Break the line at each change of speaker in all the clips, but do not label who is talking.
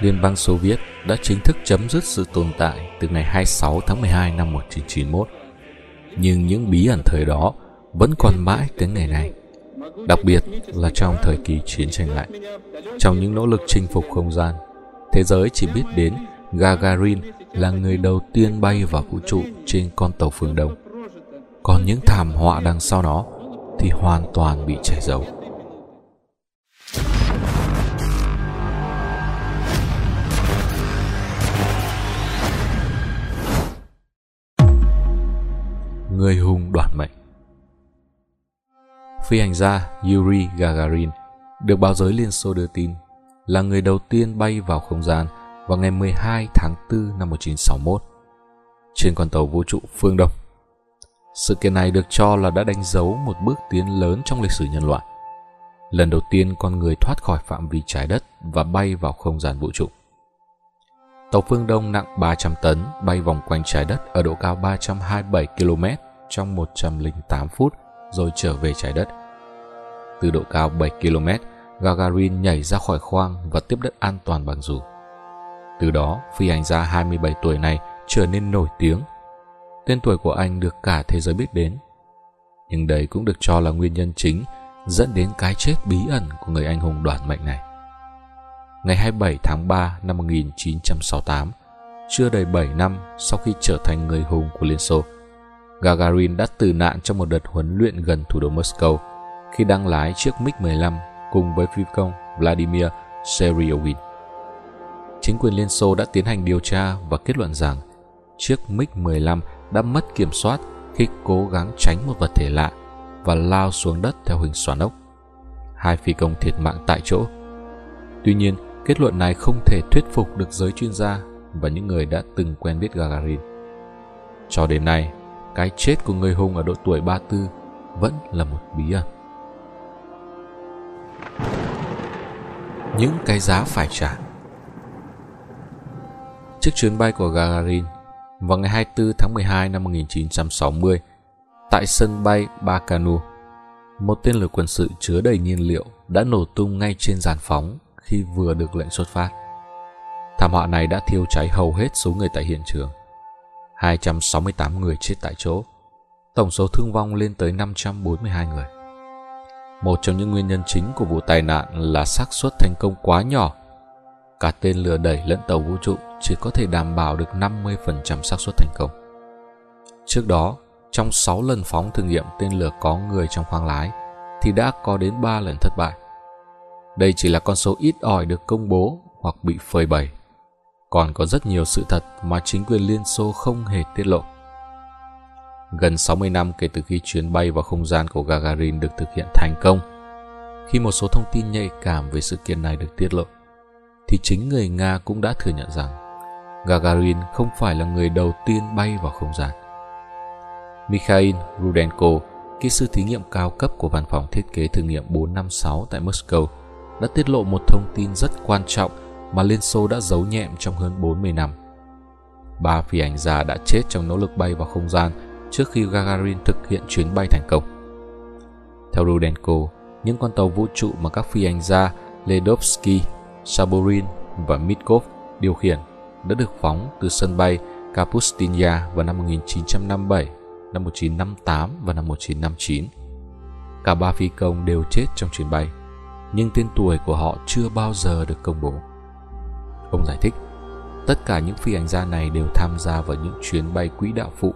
Liên bang Xô Viết đã chính thức chấm dứt sự tồn tại từ ngày 26 tháng 12 năm 1991. Nhưng những bí ẩn thời đó vẫn còn mãi tới ngày nay. Đặc biệt là trong thời kỳ chiến tranh lạnh. Trong những nỗ lực chinh phục không gian, thế giới chỉ biết đến Gagarin là người đầu tiên bay vào vũ trụ trên con tàu phương Đông. Còn những thảm họa đằng sau nó thì hoàn toàn bị che giấu. Người hùng đoạt mệnh Phi hành gia Yuri Gagarin được báo giới Liên Xô đưa tin là người đầu tiên bay vào không gian vào ngày 12 tháng 4 năm 1961 trên con tàu vũ trụ Phương Đông. Sự kiện này được cho là đã đánh dấu một bước tiến lớn trong lịch sử nhân loại. Lần đầu tiên con người thoát khỏi phạm vi trái đất và bay vào không gian vũ trụ. Tàu Phương Đông nặng 300 tấn bay vòng quanh trái đất ở độ cao 327 km trong 108 phút rồi trở về trái đất. Từ độ cao 7 km, Gagarin nhảy ra khỏi khoang và tiếp đất an toàn bằng dù. Từ đó, phi hành gia 27 tuổi này trở nên nổi tiếng. Tên tuổi của anh được cả thế giới biết đến. Nhưng đây cũng được cho là nguyên nhân chính dẫn đến cái chết bí ẩn của người anh hùng đoạt mệnh này. Ngày 27 tháng 3 năm 1968, chưa đầy 7 năm sau khi trở thành người hùng của Liên Xô, Gagarin đã tử nạn trong một đợt huấn luyện gần thủ đô Moscow khi đang lái chiếc MiG-15 cùng với phi công Vladimir Seryovin. Chính quyền Liên Xô đã tiến hành điều tra và kết luận rằng chiếc MiG-15 đã mất kiểm soát khi cố gắng tránh một vật thể lạ và lao xuống đất theo hình xoắn ốc. Hai phi công thiệt mạng tại chỗ. Tuy nhiên, kết luận này không thể thuyết phục được giới chuyên gia và những người đã từng quen biết Gagarin. Cho đến nay, cái chết của người hùng ở độ tuổi 34 vẫn là một bí ẩn. Những cái giá phải trả Chiếc chuyến bay của Gagarin vào ngày 24 tháng 12 năm 1960 tại sân bay Baikonur, một tên lửa quân sự chứa đầy nhiên liệu đã nổ tung ngay trên giàn phóng khi vừa được lệnh xuất phát. Thảm họa này đã thiêu cháy hầu hết số người tại hiện trường. 268 người chết tại chỗ. Tổng số thương vong lên tới 542 người. Một trong những nguyên nhân chính của vụ tai nạn là xác suất thành công quá nhỏ. Cả tên lửa đẩy lẫn tàu vũ trụ chỉ có thể đảm bảo được 50% xác suất thành công. Trước đó, trong 6 lần phóng thử nghiệm tên lửa có người trong khoang lái thì đã có đến 3 lần thất bại. Đây chỉ là con số ít ỏi được công bố hoặc bị phơi bày còn có rất nhiều sự thật mà chính quyền Liên Xô không hề tiết lộ. Gần 60 năm kể từ khi chuyến bay vào không gian của Gagarin được thực hiện thành công, khi một số thông tin nhạy cảm về sự kiện này được tiết lộ, thì chính người Nga cũng đã thừa nhận rằng Gagarin không phải là người đầu tiên bay vào không gian. Mikhail Rudenko, kỹ sư thí nghiệm cao cấp của văn phòng thiết kế thử nghiệm 456 tại Moscow, đã tiết lộ một thông tin rất quan trọng mà Liên Xô đã giấu nhẹm trong hơn 40 năm. Ba phi hành gia đã chết trong nỗ lực bay vào không gian trước khi Gagarin thực hiện chuyến bay thành công. Theo Rudenko, những con tàu vũ trụ mà các phi hành gia Ledovsky, Saborin và Mitkov điều khiển đã được phóng từ sân bay Kapustinya vào năm 1957, năm 1958 và năm 1959. Cả ba phi công đều chết trong chuyến bay, nhưng tên tuổi của họ chưa bao giờ được công bố. Ông giải thích, tất cả những phi hành gia này đều tham gia vào những chuyến bay quỹ đạo phụ.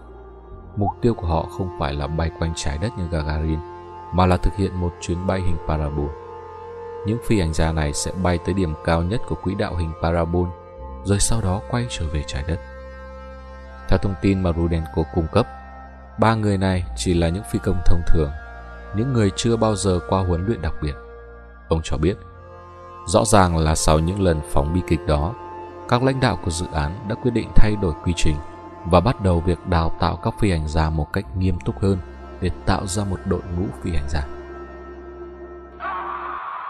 Mục tiêu của họ không phải là bay quanh trái đất như Gagarin, mà là thực hiện một chuyến bay hình parabol. Những phi hành gia này sẽ bay tới điểm cao nhất của quỹ đạo hình parabol, rồi sau đó quay trở về trái đất. Theo thông tin mà Rudenko cung cấp, ba người này chỉ là những phi công thông thường, những người chưa bao giờ qua huấn luyện đặc biệt. Ông cho biết, Rõ ràng là sau những lần phóng bi kịch đó, các lãnh đạo của dự án đã quyết định thay đổi quy trình và bắt đầu việc đào tạo các phi hành gia một cách nghiêm túc hơn để tạo ra một đội ngũ phi hành gia.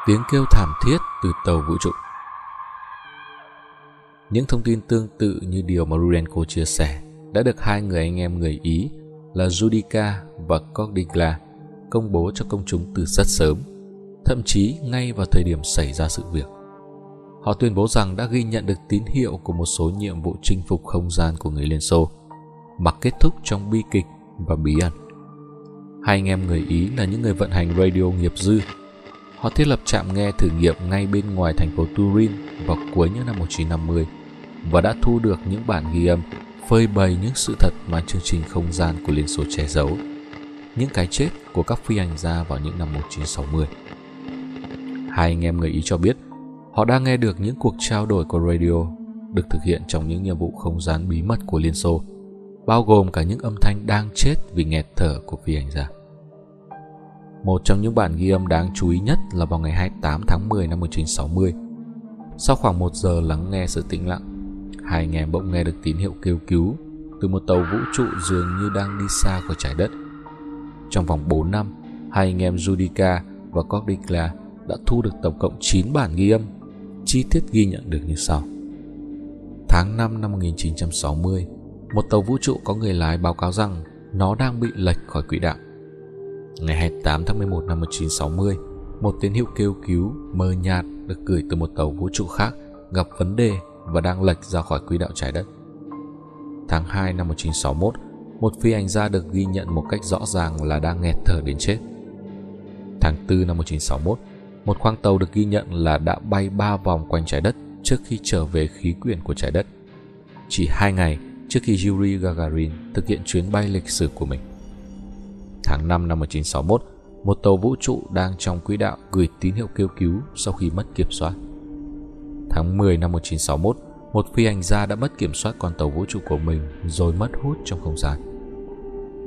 Tiếng kêu thảm thiết từ tàu vũ trụ Những thông tin tương tự như điều mà Rudenko chia sẻ đã được hai người anh em người Ý là Judica và Cordigla công bố cho công chúng từ rất sớm thậm chí ngay vào thời điểm xảy ra sự việc. họ tuyên bố rằng đã ghi nhận được tín hiệu của một số nhiệm vụ chinh phục không gian của người Liên Xô, mà kết thúc trong bi kịch và bí ẩn. Hai anh em người Ý là những người vận hành radio nghiệp dư. Họ thiết lập trạm nghe thử nghiệm ngay bên ngoài thành phố Turin vào cuối những năm 1950 và đã thu được những bản ghi âm phơi bày những sự thật mà chương trình không gian của Liên Xô che giấu. Những cái chết của các phi hành gia vào những năm 1960. Hai anh em người Ý cho biết họ đang nghe được những cuộc trao đổi của radio được thực hiện trong những nhiệm vụ không gian bí mật của Liên Xô, bao gồm cả những âm thanh đang chết vì nghẹt thở của phi hành gia. Một trong những bản ghi âm đáng chú ý nhất là vào ngày 28 tháng 10 năm 1960. Sau khoảng một giờ lắng nghe sự tĩnh lặng, hai anh em bỗng nghe được tín hiệu kêu cứu từ một tàu vũ trụ dường như đang đi xa khỏi trái đất. Trong vòng 4 năm, hai anh em Judica và Cordicla đã thu được tổng cộng 9 bản ghi âm, chi tiết ghi nhận được như sau. Tháng 5 năm 1960, một tàu vũ trụ có người lái báo cáo rằng nó đang bị lệch khỏi quỹ đạo. Ngày 28 tháng 11 năm 1960, một tín hiệu kêu cứu mờ nhạt được gửi từ một tàu vũ trụ khác gặp vấn đề và đang lệch ra khỏi quỹ đạo trái đất. Tháng 2 năm 1961, một phi hành gia được ghi nhận một cách rõ ràng là đang nghẹt thở đến chết. Tháng 4 năm 1961, một khoang tàu được ghi nhận là đã bay 3 vòng quanh trái đất trước khi trở về khí quyển của trái đất. Chỉ 2 ngày trước khi Yuri Gagarin thực hiện chuyến bay lịch sử của mình. Tháng 5 năm 1961, một tàu vũ trụ đang trong quỹ đạo gửi tín hiệu kêu cứu sau khi mất kiểm soát. Tháng 10 năm 1961, một phi hành gia đã mất kiểm soát con tàu vũ trụ của mình rồi mất hút trong không gian.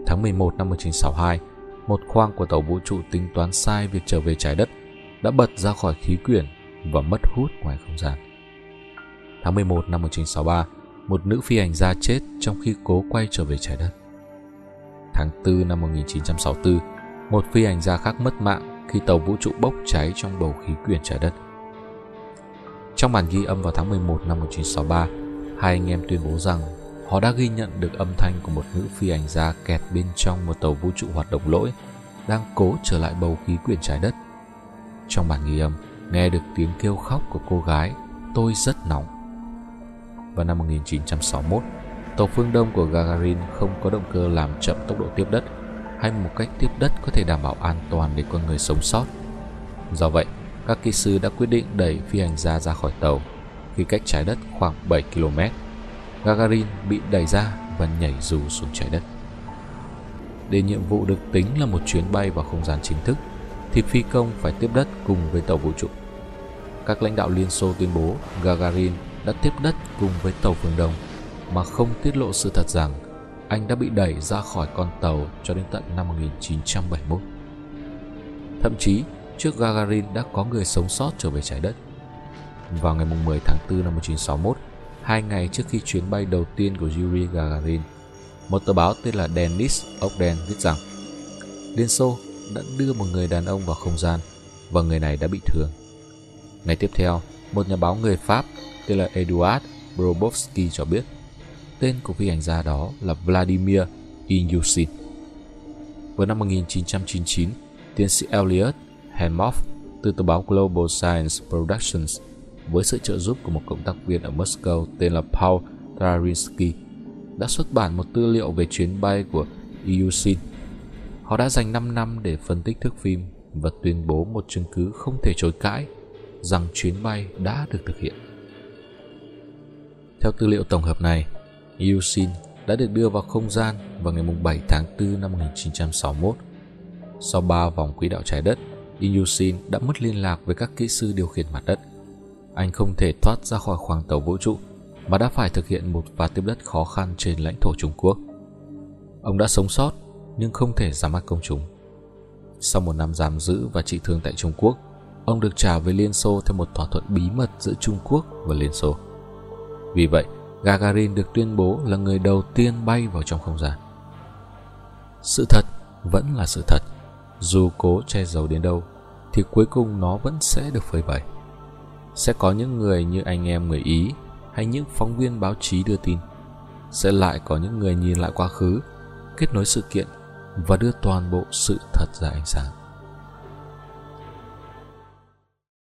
Tháng 11 năm 1962, một khoang của tàu vũ trụ tính toán sai việc trở về trái đất đã bật ra khỏi khí quyển và mất hút ngoài không gian. Tháng 11 năm 1963, một nữ phi hành gia chết trong khi cố quay trở về trái đất. Tháng 4 năm 1964, một phi hành gia khác mất mạng khi tàu vũ trụ bốc cháy trong bầu khí quyển trái đất. Trong bản ghi âm vào tháng 11 năm 1963, hai anh em tuyên bố rằng họ đã ghi nhận được âm thanh của một nữ phi hành gia kẹt bên trong một tàu vũ trụ hoạt động lỗi, đang cố trở lại bầu khí quyển trái đất. Trong bản ghi âm, nghe được tiếng kêu khóc của cô gái, tôi rất nóng. Vào năm 1961, tàu phương Đông của Gagarin không có động cơ làm chậm tốc độ tiếp đất hay một cách tiếp đất có thể đảm bảo an toàn để con người sống sót. Do vậy, các kỹ sư đã quyết định đẩy phi hành gia ra khỏi tàu khi cách trái đất khoảng 7 km. Gagarin bị đẩy ra và nhảy dù xuống trái đất. Để nhiệm vụ được tính là một chuyến bay vào không gian chính thức, thì phi công phải tiếp đất cùng với tàu vũ trụ. Các lãnh đạo Liên Xô tuyên bố Gagarin đã tiếp đất cùng với tàu phương Đông mà không tiết lộ sự thật rằng anh đã bị đẩy ra khỏi con tàu cho đến tận năm 1971. Thậm chí, trước Gagarin đã có người sống sót trở về trái đất. Vào ngày 10 tháng 4 năm 1961, hai ngày trước khi chuyến bay đầu tiên của Yuri Gagarin, một tờ báo tên là Denis Ogden viết rằng Liên Xô đã đưa một người đàn ông vào không gian và người này đã bị thương. Ngày tiếp theo, một nhà báo người Pháp tên là Eduard Brobovsky cho biết tên của phi hành gia đó là Vladimir Ilyushin. Vào năm 1999, tiến sĩ Elliot Henmoff từ tờ báo Global Science Productions với sự trợ giúp của một cộng tác viên ở Moscow tên là Paul Tarinsky đã xuất bản một tư liệu về chuyến bay của Ilyushin. Họ đã dành 5 năm để phân tích thước phim và tuyên bố một chứng cứ không thể chối cãi rằng chuyến bay đã được thực hiện. Theo tư liệu tổng hợp này, Yusin đã được đưa vào không gian vào ngày 7 tháng 4 năm 1961. Sau 3 vòng quỹ đạo trái đất, Yusin đã mất liên lạc với các kỹ sư điều khiển mặt đất. Anh không thể thoát ra khỏi khoang tàu vũ trụ mà đã phải thực hiện một pha tiếp đất khó khăn trên lãnh thổ Trung Quốc. Ông đã sống sót nhưng không thể ra mắt công chúng. Sau một năm giam giữ và trị thương tại Trung Quốc, ông được trả về Liên Xô theo một thỏa thuận bí mật giữa Trung Quốc và Liên Xô. Vì vậy, Gagarin được tuyên bố là người đầu tiên bay vào trong không gian. Sự thật vẫn là sự thật, dù cố che giấu đến đâu thì cuối cùng nó vẫn sẽ được phơi bày. Sẽ có những người như anh em người Ý hay những phóng viên báo chí đưa tin. Sẽ lại có những người nhìn lại quá khứ, kết nối sự kiện và đưa toàn bộ sự thật ra ánh sáng.